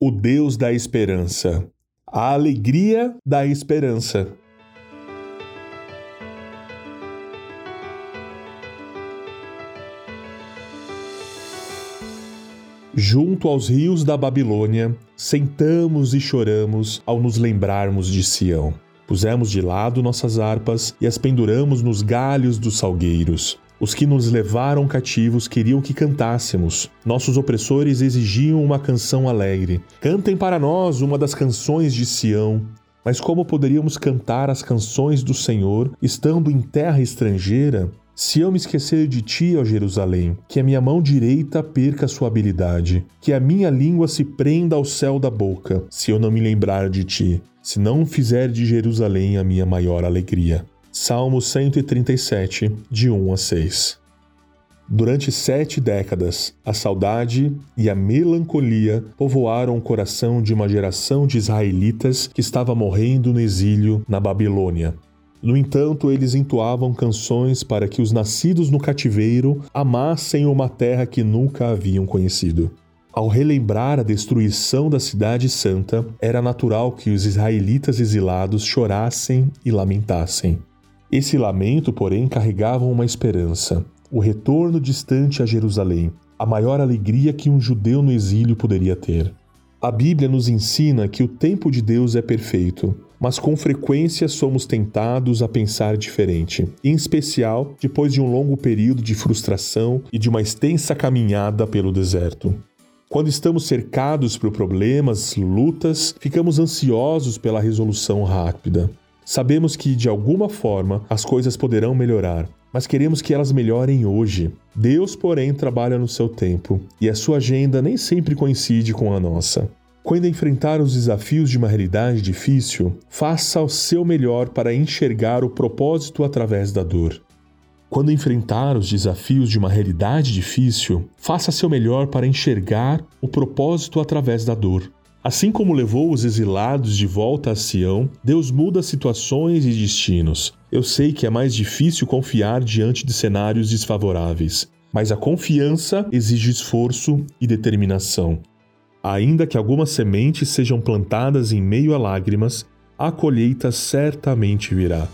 o Deus da esperança, a alegria da esperança. Junto aos rios da Babilônia, sentamos e choramos ao nos lembrarmos de Sião. Pusemos de lado nossas harpas e as penduramos nos galhos dos salgueiros. Os que nos levaram cativos queriam que cantássemos. Nossos opressores exigiam uma canção alegre. Cantem para nós uma das canções de Sião. Mas como poderíamos cantar as canções do Senhor estando em terra estrangeira? Se eu me esquecer de ti, ó Jerusalém, que a minha mão direita perca sua habilidade, que a minha língua se prenda ao céu da boca, se eu não me lembrar de ti, se não fizer de Jerusalém a minha maior alegria. Salmo 137, de 1 a 6. Durante sete décadas, a saudade e a melancolia povoaram o coração de uma geração de israelitas que estava morrendo no exílio na Babilônia. No entanto, eles entoavam canções para que os nascidos no cativeiro amassem uma terra que nunca haviam conhecido. Ao relembrar a destruição da Cidade Santa, era natural que os israelitas exilados chorassem e lamentassem. Esse lamento, porém, carregava uma esperança: o retorno distante a Jerusalém, a maior alegria que um judeu no exílio poderia ter. A Bíblia nos ensina que o tempo de Deus é perfeito, mas com frequência somos tentados a pensar diferente, em especial depois de um longo período de frustração e de uma extensa caminhada pelo deserto. Quando estamos cercados por problemas, lutas, ficamos ansiosos pela resolução rápida. Sabemos que, de alguma forma, as coisas poderão melhorar, mas queremos que elas melhorem hoje. Deus, porém, trabalha no seu tempo e a sua agenda nem sempre coincide com a nossa. Quando enfrentar os desafios de uma realidade difícil, faça o seu melhor para enxergar o propósito através da dor. Quando enfrentar os desafios de uma realidade difícil, faça seu melhor para enxergar o propósito através da dor. Assim como levou os exilados de volta a Sião, Deus muda situações e destinos. Eu sei que é mais difícil confiar diante de cenários desfavoráveis, mas a confiança exige esforço e determinação. Ainda que algumas sementes sejam plantadas em meio a lágrimas, a colheita certamente virá.